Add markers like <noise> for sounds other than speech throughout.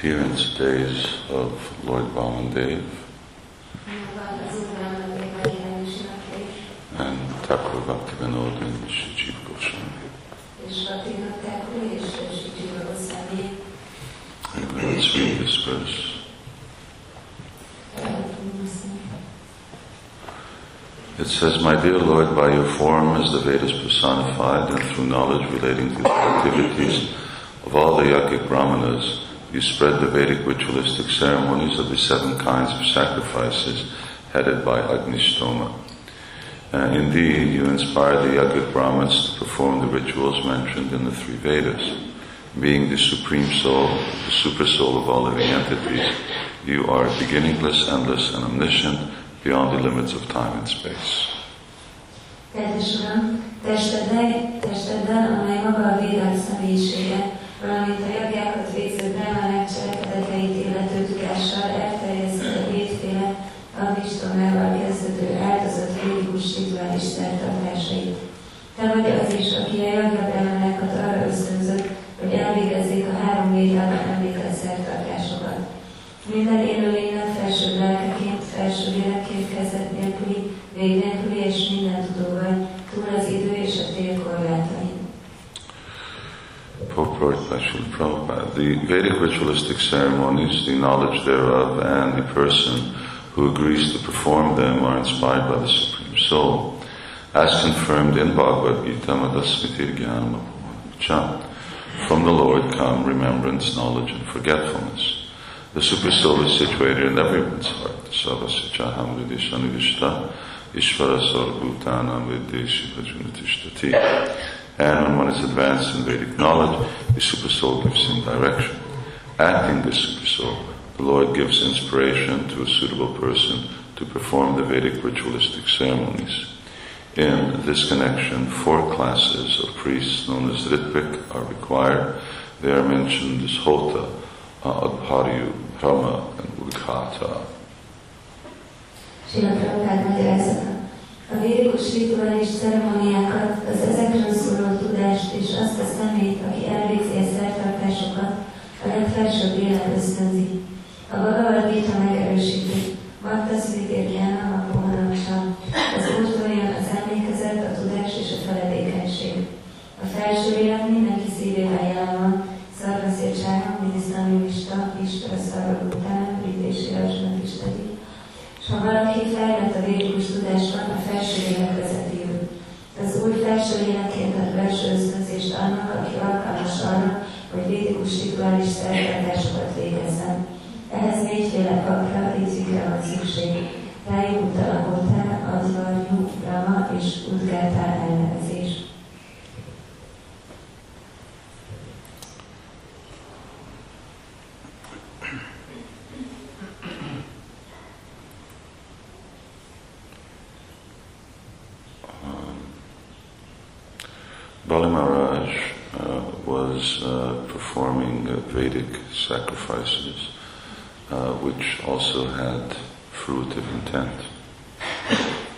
appearance days of Lord Vamandev and Thakur and Sri Jiva Goswami. Anyway, let's read this verse. It says, My dear Lord, by your form as the Vedas personified and through knowledge relating to the activities of all the yogic brahmanas, you spread the Vedic ritualistic ceremonies of the seven kinds of sacrifices headed by Agnishtoma. Uh, indeed, you inspire the yogic brahmanas to perform the rituals mentioned in the three Vedas. Being the supreme soul, the super soul of all living entities, you are beginningless, endless, and omniscient, beyond the limits of time and space. Testeddel, testeddel, amely maga a védák személyisége, valamint a The Vedic ritualistic ceremonies, the knowledge thereof, and the person who agrees to perform them are inspired by the Supreme Soul. As confirmed in Bhagavad Gita, Madhasmiti Jnanam From the Lord come remembrance, knowledge, and forgetfulness. The Super Soul is situated in everyone's heart. Savasichaham vidishanivishta Ishvara Sarvbhutanam Videshi Bhajunatiштati. And when one is advanced in Vedic knowledge, the Super Soul gives him direction. Acting the Super Soul, the Lord gives inspiration to a suitable person to perform the Vedic ritualistic ceremonies. In this connection, four classes of priests known as Ritvik are required. They are mentioned as Hota, Adhvaryu, Brahma, and Udgata. Srila Prabhupád magyarázata. A védikus rituális ceremóniákat, az ezekről szóló tudást és azt a szemét, aki elvégzi a szertartásokat, a legfelsőbb élet ösztönzi. A Bhagavad Gita megerősíti. Bhakta Svidérgyána Bali Maharaj uh, was uh, performing uh, Vedic sacrifices, uh, which also had fruitive intent.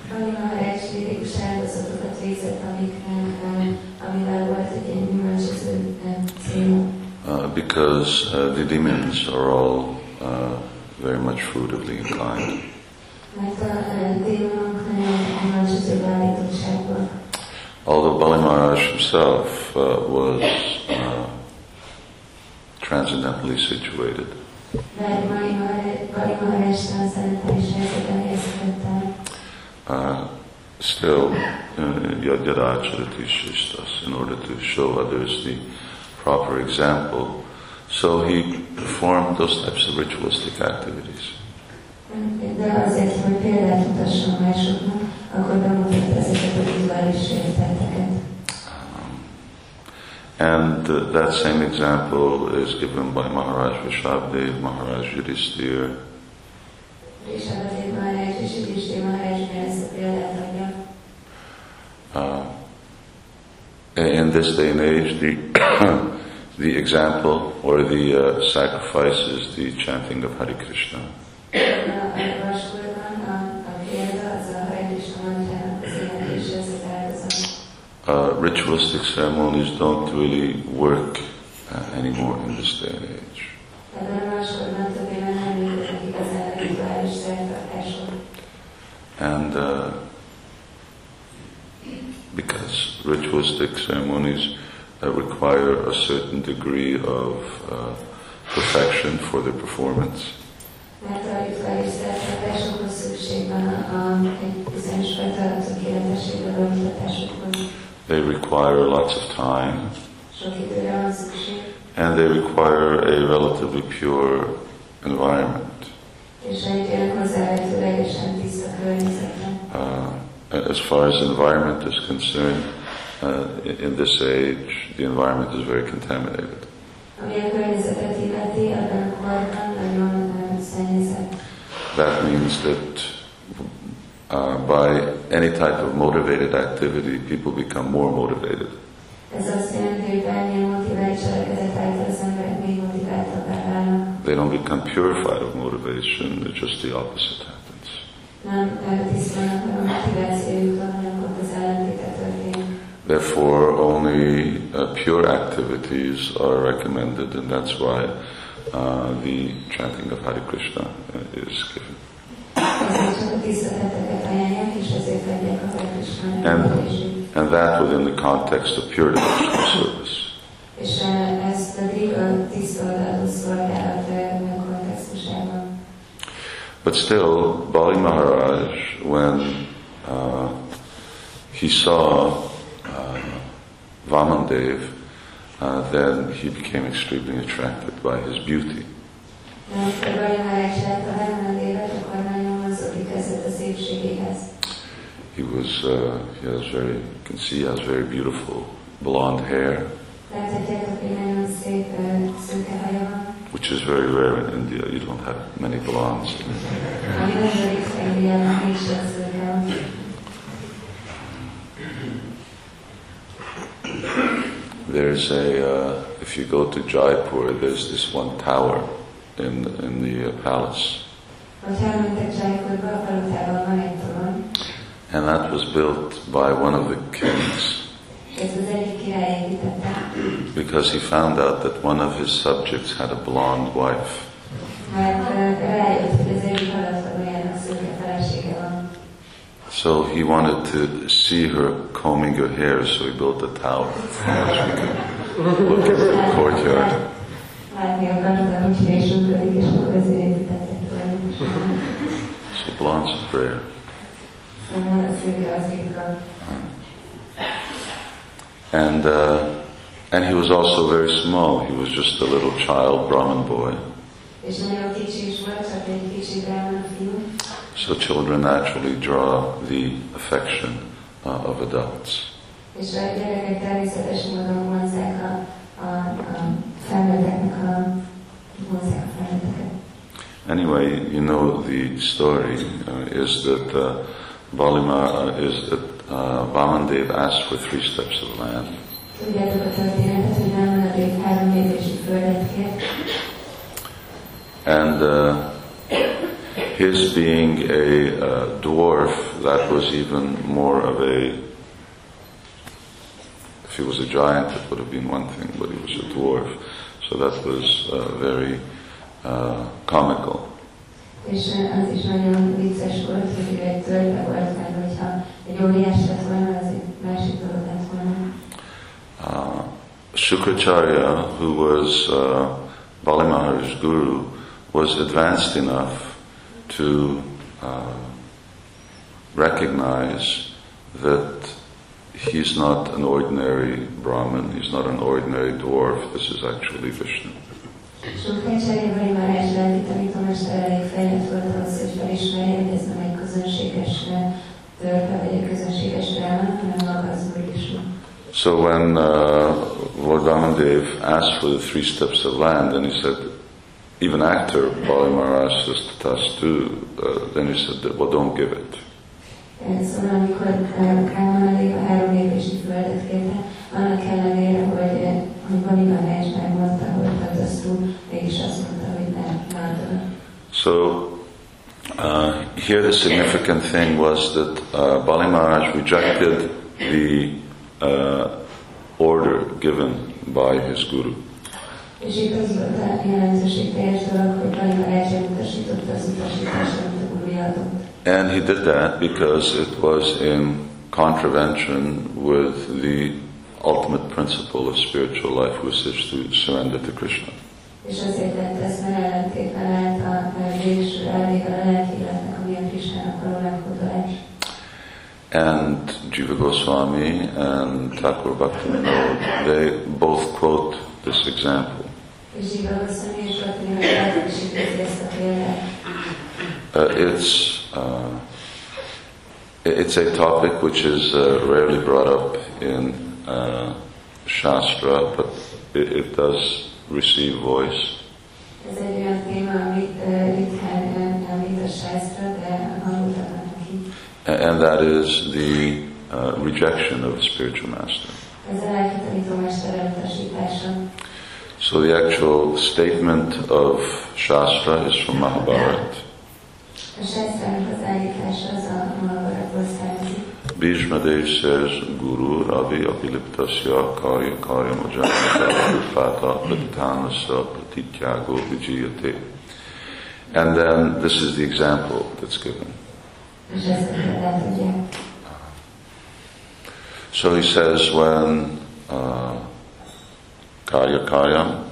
Bali Maharaj védikus áldozatokat végzett, amiknek, um, amivel volt egy gyümölcsöző um. Uh, because uh, the demons are all uh, very much fruitively inclined. Mert a démonok nagyon gyümölcsöző beállítottságban. Although Bali Maharaj himself uh, was uh, transcendently situated, Mert Bali Maharaj- Bali Maharaj transzendentális helyzetben helyezkedett el. uh, still uh, yad yadacharati shishtas in order to show others the proper example. So he performed those types of ritualistic activities. De azért, hogy példát mutasson másoknak, akkor bemutatta ezeket a rituális and uh, that same example is given by Maharaj Rishabdev, Maharaj Yudhisthira, És Maharaj és Maharaj ezt a példát adja. Uh, in this day and age, the <coughs> the example or the uh, sacrifice is the chanting of Hare Krishna. Uh, ritualistic ceremonies don't really work uh, anymore in this day and age. Tehát a másodnak többében nem működnek igazán a rituális szertartások. And uh, because ritualistic ceremonies uh, require a certain degree of uh, perfection for their performance, Mert a rituális szertartásokhoz szükség van a, a, egy bizonyos fajta tökéletességre való mutatásokhoz. they require lots of time, and they require a relatively pure environment. Uh, as far as environment is concerned, uh, in- this age, the environment is very contaminated. That means that uh, by any type of motivated activity, people become more motivated. Ez azt jelenti, hogy bármilyen motivált cselekedet által az emberek még motiváltabbá válnak. They don't become purified of motivation, it's just the opposite happens. Nem tisztelnek meg a motivációjuktól, hanem ott az ellentéte történik. Therefore, only uh, pure activities are recommended, and that's why uh, the chanting of Hare Krishna is given. And, and that within the context of pure devotional service. But still, Bali Maharaj, when uh, he saw uh, Vamandev, uh, then he became extremely attracted by his beauty. He was, uh, he has very, you can see he has very beautiful blonde hair, which is very rare in India. You don't have many blondes. There's a, uh, if you go to Jaipur, there's this one tower in, in the uh, palace. Hogyha elmentek Jaipurba, a palotában van egy torony, And that was built by one of the kings ez az egyik király építette, because he found out that one of his subjects had a blonde wife. mert rájött, hogy az egyik alattvalójának szőke felesége van. So he wanted to see her combing her hair, so he built a tower from which he could look at the courtyard. Látni akarta, hogy is működik, és akkor ezért építette torony. So blondes are rare. Szóval a szőke az ritka. And, uh, and he was also very small. He was just a little child, Brahmin boy. So children naturally draw the affection uh, of adults. Anyway, you know the story uh, is that uh, Balima uh, is that uh, Vamandev asked for three steps of land, Tudjátok a történetet, hogy nem menedék három lépésű földet kért, and uh, his being a uh, dwarf, that was even more of a. If he was a giant, it would have been one thing, but he was a dwarf, so that was uh, very uh, comical. És az is nagyon vicces volt, hogy ő egy törpe volt, mert hogyha egy óriás lett volna, az egy másik dolog lett volna. Uh, Shukracharya, who was uh, Bali Maharaj's guru, was advanced enough to uh, recognize that he's not an ordinary Brahmin, he's not an ordinary dwarf, this is actually Vishnu. Sokrácsári vagy Marázs elég fejlett ahhoz, hogy felismerje, hogy ez nem egy közönséges törpe, vagy egy közönséges brahman, hanem maga az Úr Vishnu. So when uh, Lord Vamandev asked for the three steps of land, and he said, even after Bali Maharaj says tatastu, uh, then he said, well, don't give it. Szóval amikor Kámon elég a három lépési földet kérte, annak ellenére, hogy, eh, hogy Bali Marázs megmondta, hogy Tatasztú, mégis azt mondta, So uh, here the significant thing was that uh, Bali Maharaj rejected the uh, order given by his guru. És itt az volt a jelentőség teljes dolog, hogy Bali Maharaj elutasította az utasítást, amit a gurúja adott. And he did that because it was in contravention with the ultimate principle of spiritual life, which is to surrender to Krishna. És azért tett ezt, And Jiva Goswami and Thakur Bhaktivinoda, they both quote this example. Uh, it's uh, it's a topic which is uh, rarely brought up in uh, Shastra, but it, it does receive voice. Ez egy olyan téma, And that is the uh, rejection of the spiritual master. So the actual statement of Shastra is from Mahabharata. Bhishma Dev says, Guru Ravi Apiliptasya Karya Karya Majanata Upata Pratithanasa Pratityago Vijayate. And then this is the example that's given. So he says when uh, Karya Karya,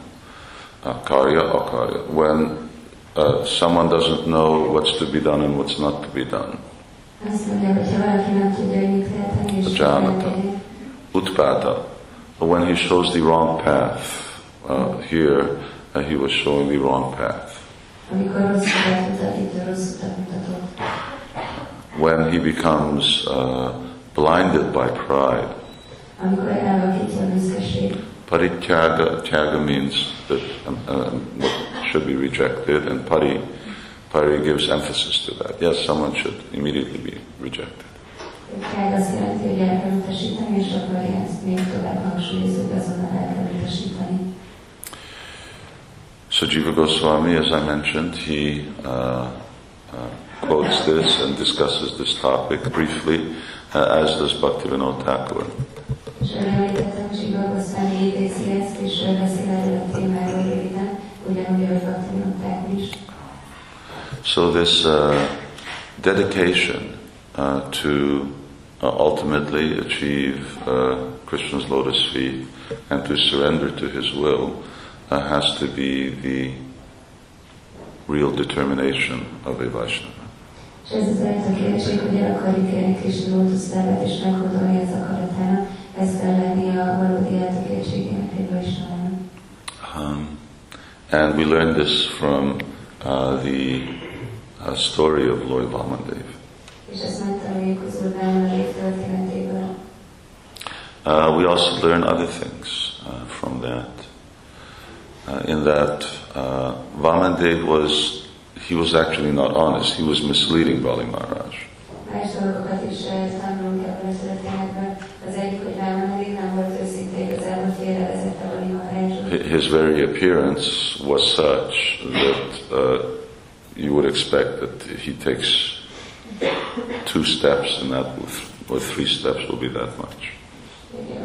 uh, Karya Akarya, when uh, someone doesn't know what's to be done and what's not to be done. Utpata, when he shows the wrong path, uh, here uh, he was showing the wrong path. When he becomes uh, blinded by pride, Amikor elvakítja a büszkeség, parityaga tyaga means that um, um, what should be rejected, and pari, pari gives emphasis to that. Yes, someone should immediately be rejected. Tehát azt jelenti, hogy el kell utasítani, és akkor ezt még tovább hangsúlyozzuk, hogy azonnal el kell utasítani. So Jiva Goswami, as I mentioned, he uh, uh, quotes this and discusses this topic briefly, uh, as does Bhaktivinoda Thakur. So this uh, dedication uh, to uh, ultimately achieve uh, Krishna's lotus feet and to surrender to his will uh, has to be the real determination of a Vaishnava. És ez az eltökéltség, hogy el akarjuk érni Krishna lótuszlábát és meghódolni az akaratának, ez kell lenni a valódi eltökéltségének egy Vaisnavának. Um, and we learned this from uh, the uh, story of Lord Vamandev. És ezt megtanuljuk az Urbán Marék történetéből. Uh, we also learn other things uh, from that. Uh, in that uh, Vamandev was, he was actually not honest. He was misleading Bali Maharaj. His very appearance was such that uh, you would expect that he takes two steps and that with three steps will be that much.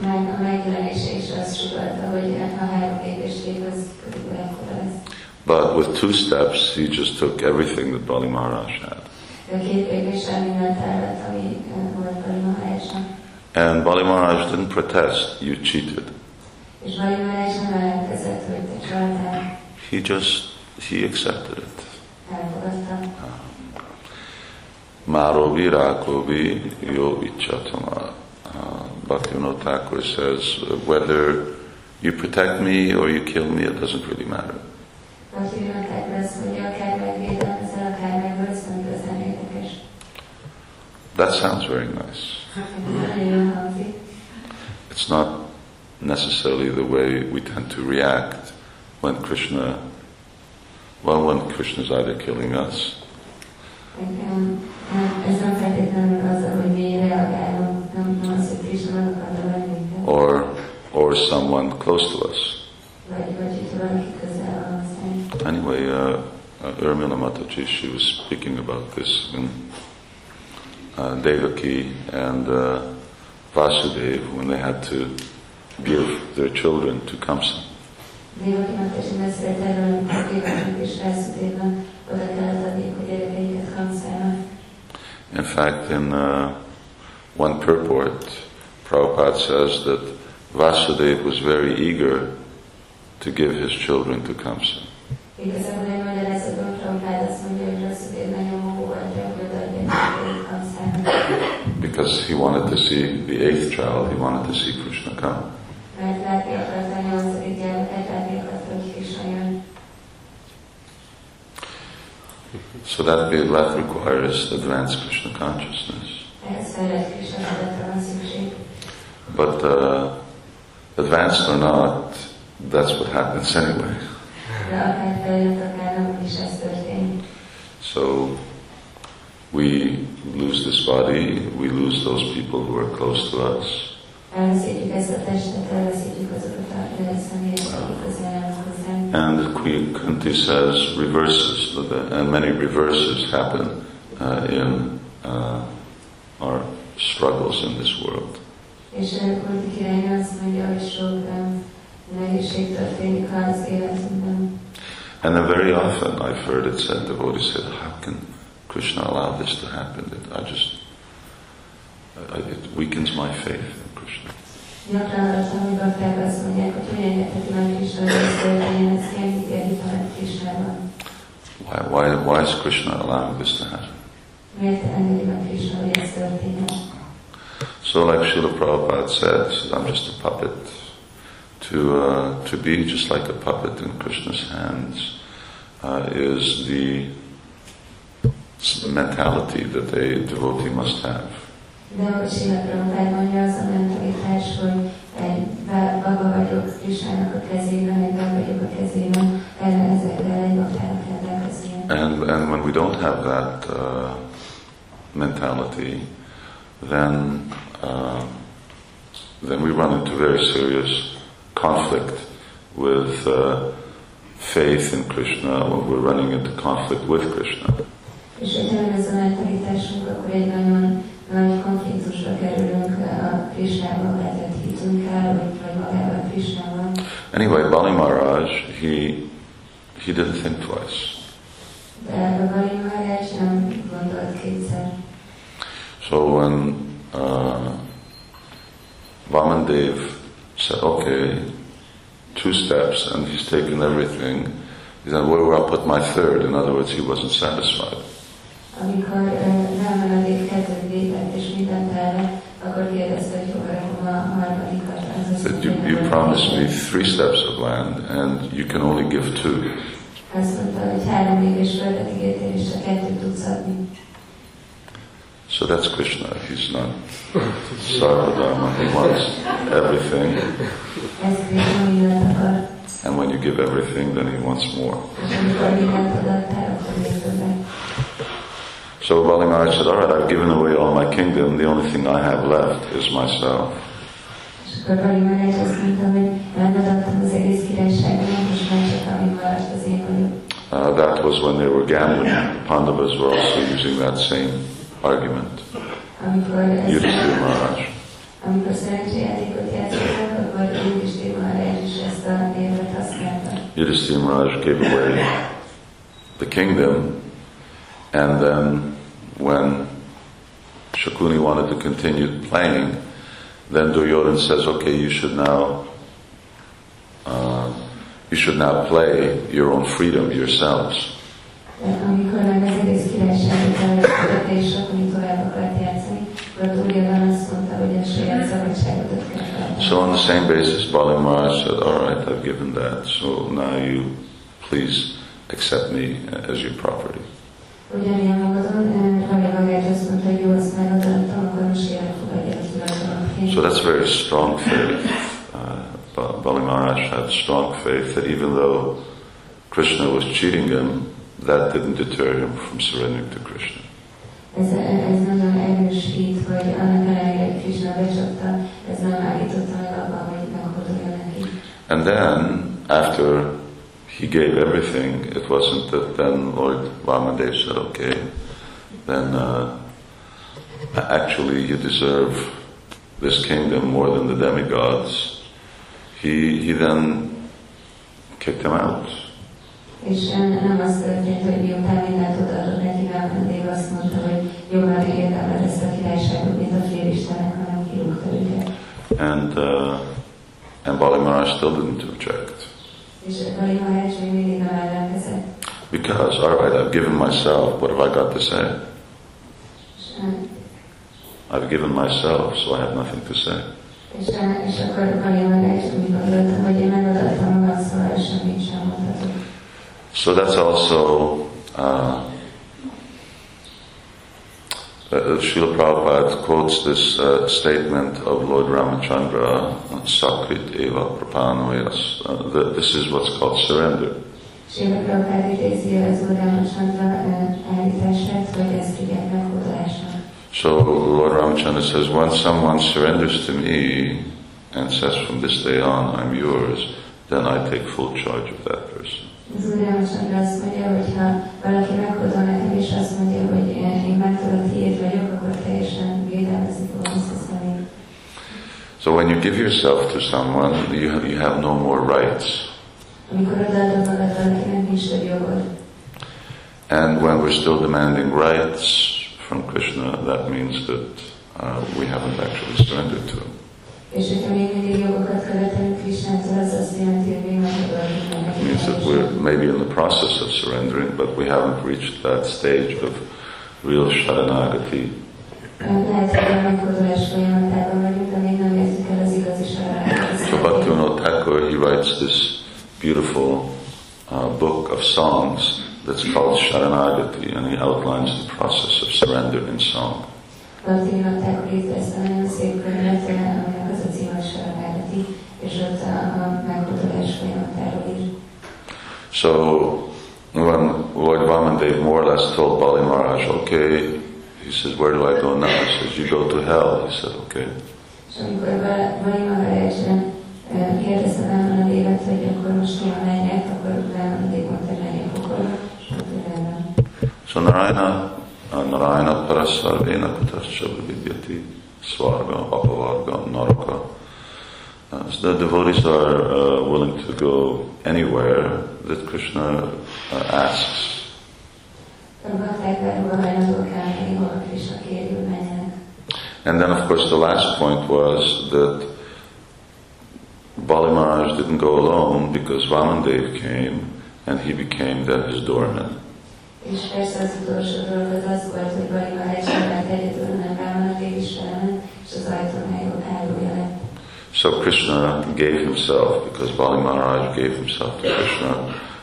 Meg a megjelenése is azt sugalta, hogy a három lépés lép, az körülbelül ekkora lesz. But with two steps, he just took everything that Bali Maharaj had. De két lépéssel mindent elvett, ami eh, volt Bali Maharajnak. And Bali Maharaj didn't protest, you cheated. És Bali Maharaj nem ellenkezett, hogy te csaltál, He just, he accepted it. elfogadta. Marovi Rakovi Yo Ichatama. Bhaktivinoda Thakur says, whether you protect me or you kill me, it doesn't really matter. Sounds very nice. Nagyon jól hangzik. It's not necessarily the way we tend to react when Krishna, well, when Krishna is either killing us Nekem, nem, ez nem feltétlenül az, hogy mi reagálunk, nem, nem az, hogy Krishna meg akar ölni minket, or, or someone close to us. vagy, vagy hogy valaki közel van hozzánk. Anyway, uh, uh, Urmila Mataji, she was speaking about this in uh, Devaki and uh, Vasudeva when they had to give their children to Kamsa. In fact, in uh, one purport, Prabhupada says that Vasudeva was very eager to give his children to Kamsa. Igazából egy magyarázatban Prabhupád azt mondja, hogy Vászudév nagyon mogó volt, hogy oda adja a gyerekeit Kamszának. Because he wanted to see the eighth child, he wanted to see Krishna come. So that, that requires advanced Krishna consciousness. But uh, advanced or not, that's what happens anyway. So we lose this body, lose those people who are close to us. And Queen Kunti says reverses, and many reverses happen uh, in uh, our struggles in this world. And then very often I've heard it said, devotees said, how can Krishna allow this to happen? I just, it weakens my faith in Krishna. Gyakran hallottam, hogy bakták azt mondják, hogy hogy engedheti meg Krishna, hogy ez történjen, ez ilyen hitelet Krishnában. Why, why, why is Krishna allowing this to happen? Miért engedi meg Krishna, hogy ez történjen? So like Srila Prabhupada said, I'm just a puppet. To, uh, to be just like a puppet in Krishna's hands uh, is the mentality that a devotee must have. De ahogy Sila Prabhupád mondja, az a mentalitás, hogy egy baga vagyok Krishnának a kezében, egy bag vagyok a kezében, erre ezekre egy baktának rendelkeznie. And, and when we don't have that uh, mentality, then, uh, then we run into very serious conflict with uh, faith in Krishna, when we're running into conflict with Krishna. És nem ez a mentalitásunk, akkor egy nagyon nagy konfliktusra kerülünk a Krishnával, vetett hitünkkel, vagy, vagy magával. Anyway, Bali Maharaj, he, he didn't think twice. De Bali Maharaj nem gondolt kétszer. So when uh, Vamandev said, okay, two steps, and he's taken everything, he said, where will I put my third? In other words, he wasn't satisfied. Amikor uh, promised me three steps of land, and you can only give two. So that's Krishna. He's not Sarvadharma. He wants everything. And when you give everything, then he wants more. So Bali Maharaj said, all right, I've given away all my kingdom. The only thing I have left is myself. Azt hogy az egész és ami maradt az én vagyok. Uh, that was when they were gambling. Pandavas were also using that same argument. Yudhishthira Maharaj. amikor szerencséjátékot játszottak, akkor Yudhishthira Maharaj is ezt a névet használta. Yudhishthira Maharaj gave away the kingdom, and then when Shakuni wanted to continue playing, then Duryodhan says, "Okay, you should now, uh, you should now play your own freedom yourselves." Amikor meg az egész királyságot elvesztette, és Sakuni tovább akart játszani, akkor. So on the same basis, Bali Maharaj said, "All right, I've given that. So now you, please accept me as your property." Ugyanilyen módon So that's very strong faith. Uh, Ba- Bali Maharaj had strong faith that even though Krishna was cheating him, that didn't deter him from surrendering to Krishna. Ez, ez nagyon erős hit, hogy annak ellenére, Krishna becsapta, ez nem állította meg abban, hogy meghordulja neki. And then, after he gave everything, it wasn't that then Lord Vamandev said, okay, then uh, actually you deserve this kingdom more than the demigods, he, he then kicked them out. És nem az történt, hogy miután mindent odaadott neki, Vámandév azt mondta, hogy jobban érdemel ezt a királyságot, mint a félistenek, hanem kirúgta őket. And, uh, and Bali Maharaj still didn't object. És Bali Maharaj még mindig nem ellenkezett. Because, all right, I've given myself, what have I got to say? I've given myself, so I have nothing to say. és, és akkor Bali Maharaj úgy gondolta, hogy én megadottam magam, szóval semmit sem mondhatok. So that's also uh, uh, Srila Prabhupada quotes this uh, statement of Lord Ramachandra, Sakrit Eva Prapanoyas. Uh, this is what's called surrender. Srila Prabhupada idézi az Úr Ramachandra állítását, hogy ezt. So Lord Ramachandra says, once someone surrenders to me and says, from this day on, I'm yours, then I take full charge of that person. Az Úr Ramachandra azt mondja, hogy ha valaki meghódol nekem, és azt mondja, hogy én megtudott tiéd vagyok, akkor teljesen védelmezni fogom ezt a személyt. So when you give yourself to someone, you have, you have no more rights. Amikor odaadod magad valakinek, nincs több jogod. And when we're still demanding rights from Krishna, that means that uh, we haven't actually surrendered to him. It means that we're maybe in the process of surrendering, but we haven't reached that stage of real Sharanagati. So. Bhaktivinoda Thakur, he writes this beautiful uh, book of songs that's called Sharanagati, and he outlines the process of surrender in song. So when Lord Vamandev more or less told Bali Maharaj, okay, he says, where do I go now? He says, you go to hell. He said, okay. Eh, kérdezte Vámon a évet, hogy akkor most hol menjek, akkor Vámon mondta, hogy menjek pokolba, So Narayana, Narayana Parasarvena Kutascha Vidyati Svarga, Apavarga, Naraka. Uh, so the devotees are uh, willing to go anywhere that Krishna uh, asks. And then, of course, the last point was that Bali didn't go alone because Vamandev came and he became then his doorman. És persze az utolsó dolog az az volt, hogy sem ment egyedül, hanem Vámon is felment, és az ajtón álló- állója lett. So Krishna gave himself because Bali Maharaj gave himself to Krishna.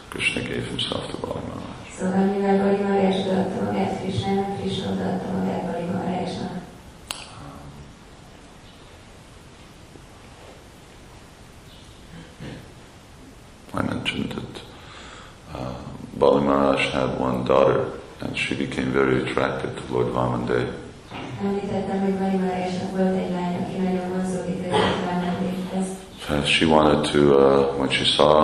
Krishna gave himself to Bali Maharaj. Szóval mivel daughter and she became very attracted to Lord Vamandev. Említettem, hogy Bali Maharajnak volt egy lány, aki nagyon vonzódik őket Vámondévhez. And she wanted to, uh, when she saw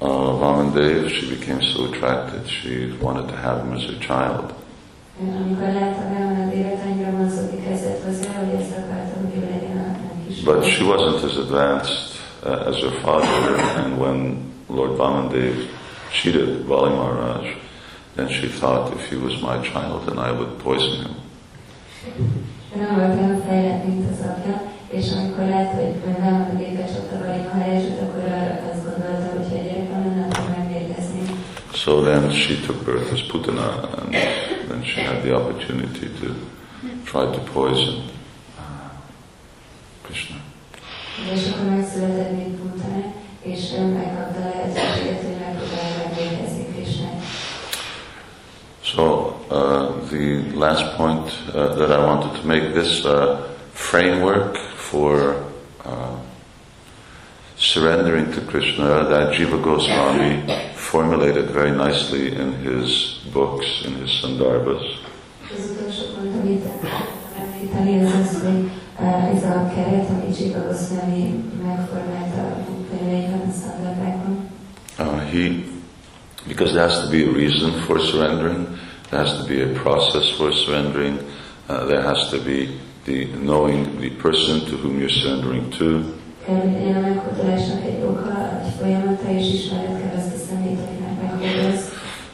uh, Vamandev, she became so attracted, she wanted to have him as her child. Amikor látta Vámondévet, annyira vonzódik kezdett hozzá, hogy ezt akarta, hogy ő legyen a a kis But she wasn't as advanced uh, as her father, and when Lord Vamandev cheated Bali Maharaj, then she thought if he was my child, then I would poison him. Ő nem volt olyan fejlett, mint az apja, és amikor látta, hogy Vámondév becsapta Bali Maharajot, akkor arra azt gondolta, hogy ha gyerekem lenne, akkor megmérgezném. So then she took birth as Putana, and then she had the opportunity to try to poison uh, Krishna. És akkor megszületett még Putana, és megkapta So uh, the last point uh, that I wanted to make this uh, framework for uh, surrendering to Krishna that Jiva Goswami formulated very nicely in his books, in his Sandarbhas. Uh, he, because there has to be a reason for surrendering, there has to be a process for surrendering, uh, there has to be the knowing the person to whom you're surrendering to.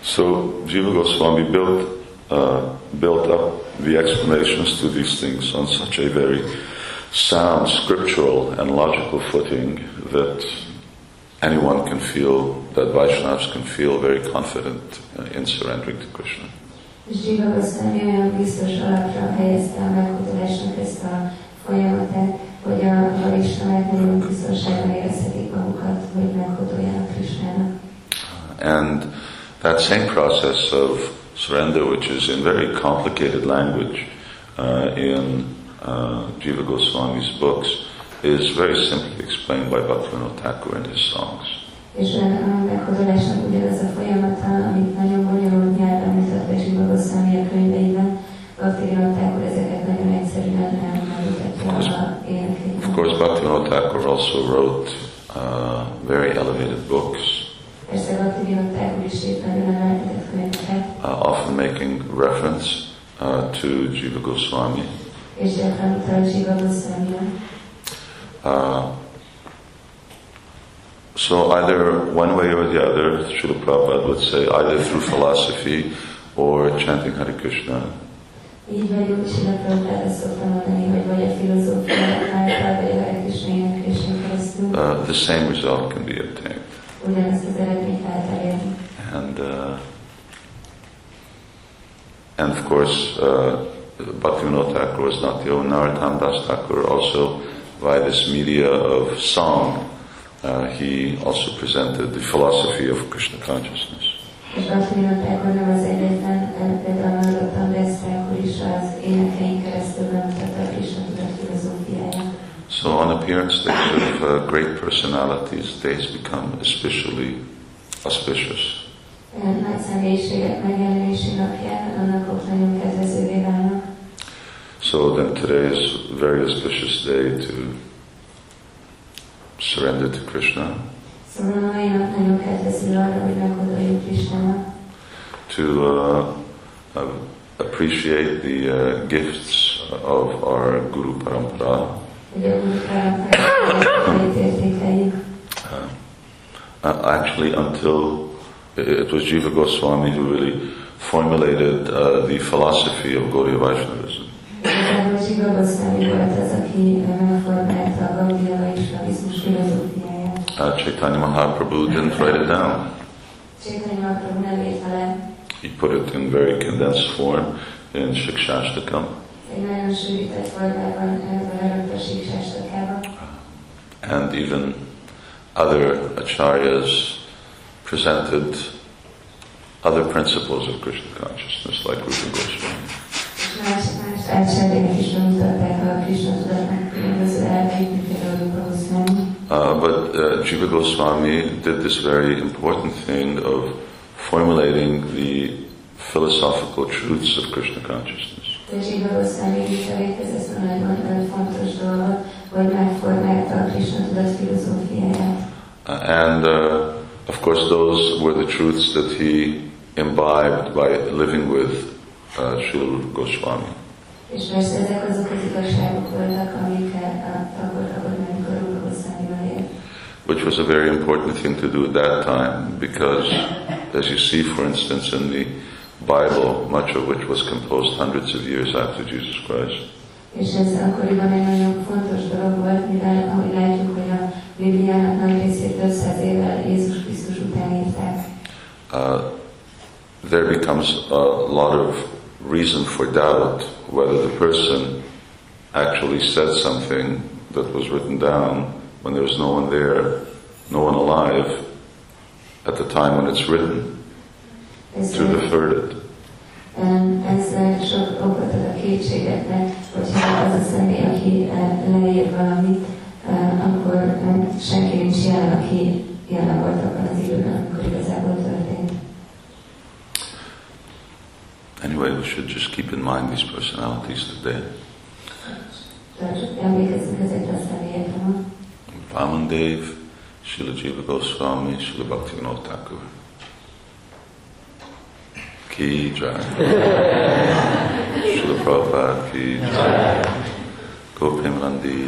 So Jiva Goswami built uh, built up the explanations to these things on such a very sound scriptural and logical footing that anyone can feel that Vaishnavas can feel very confident uh, in surrendering to Krishna. És Jiva Goswami olyan biztos alapra helyezte a meghódolásnak ezt a folyamatát, hogy a Ismerek nagyon biztonságban érezhetik magukat, hogy meghódoljanak Krishnának. And that same process of surrender, which is in very complicated language uh, in uh, Jiva Goswami's books, is very simply explained by Bhaktivinoda Thakur in his songs. És a meghódolásnak ugyanaz a folyamata, amit Bhaktivinoda ezeket nagyon egyszerűen elmutatja a énekében. Of course, Bhaktivinoda Thakur also wrote uh, very elevated books, Persze Bhaktivinoda Thakur is írt nagyon emelkedett könyveket, uh, often making reference uh, to Jiva Goswami. és gyakran utal Jiva Goswamira. Uh, so either one way or the other, Srila Prabhupada would say, either through philosophy or chanting Hare Krishna, Így vagy úgy Sila szoktam mondani, hogy vagy a filozófia által, vagy a keresztül uh, the same result can be obtained. ugyanazt az eredményt lehet elérni. And uh, and of course, uh, Bhaktivinoda Thakur was not the only Narottam Das Thakur. Also, by this media of song, uh, he also presented the philosophy of Krishna consciousness. És nem az egyetlen, például Thakur is az énekein keresztül a filozófiáját. So, on appearance days of uh, great personalities, days become especially auspicious. So then today is a very auspicious day to surrender to Krishna, Szóval a mai nap nagyon kedvező arra, hogy meghódoljuk Krishnának. to uh, uh, appreciate the uh, gifts of our Guru Parampara, <coughs> értékeljük. Uh, actually, until it was Jiva Goswami who really formulated uh, the philosophy of Gaudiya Vaishnavism. Uh, Chaitanya Mahaprabhu didn't write it down. Chaitanya Mahaprabhu nem írta le, He put it in very condensed form in Shikshashtakam. egy nagyon sűrített formában belerönt a síksástakába. And even other acharyas presented other principles of Krishna consciousness, like Rupa Goswami. És más, más átsendének is bemutatták a Krishna tudatnak különböző elveit, mint például Rupa Goswami. Uh, but uh, Jiva Goswami did this very important thing of formulating the philosophical truths of Krishna consciousness. És Jiva Goswami is elvégez ezt a nagyon fontos dolgot, hogy megformálta a Krishna tudat filozófiáját. Uh, and uh, of course, those were the truths that he imbibed by living with uh, Srila Goswami. És persze ezek azok az igazságok voltak, amiket akkor kapott meg, which was a very important thing to do at that time because, as you see, for instance, in the Bible, much of which was composed hundreds of years after Jesus Christ, És ez akkoriban egy nagyon fontos dolog volt, mivel ahogy látjuk, hogy a Bibliának nagy részét 500 évvel Jézus Krisztus után írták. uh, there becomes a lot of reason for doubt whether the person actually said something that was written down when there was no one there, no one alive at the time when it's written Ez, to heard it. em, ez sok okot ad a kétségeknek, hogyha az a személy, aki leír valamit, akkor senki nincs jelen, aki jelen volt abban az időben, amikor igazából történt. Anyway, we should just keep in mind these personalities today. Tehát emlékezzünk ezekre a személyekre ma. Vamandev, Srila Jiva Goswami, Srila Bhaktivinoda Thakur. Ki Jai. Srila Prabhupada Ki Jai. Gopimlandi.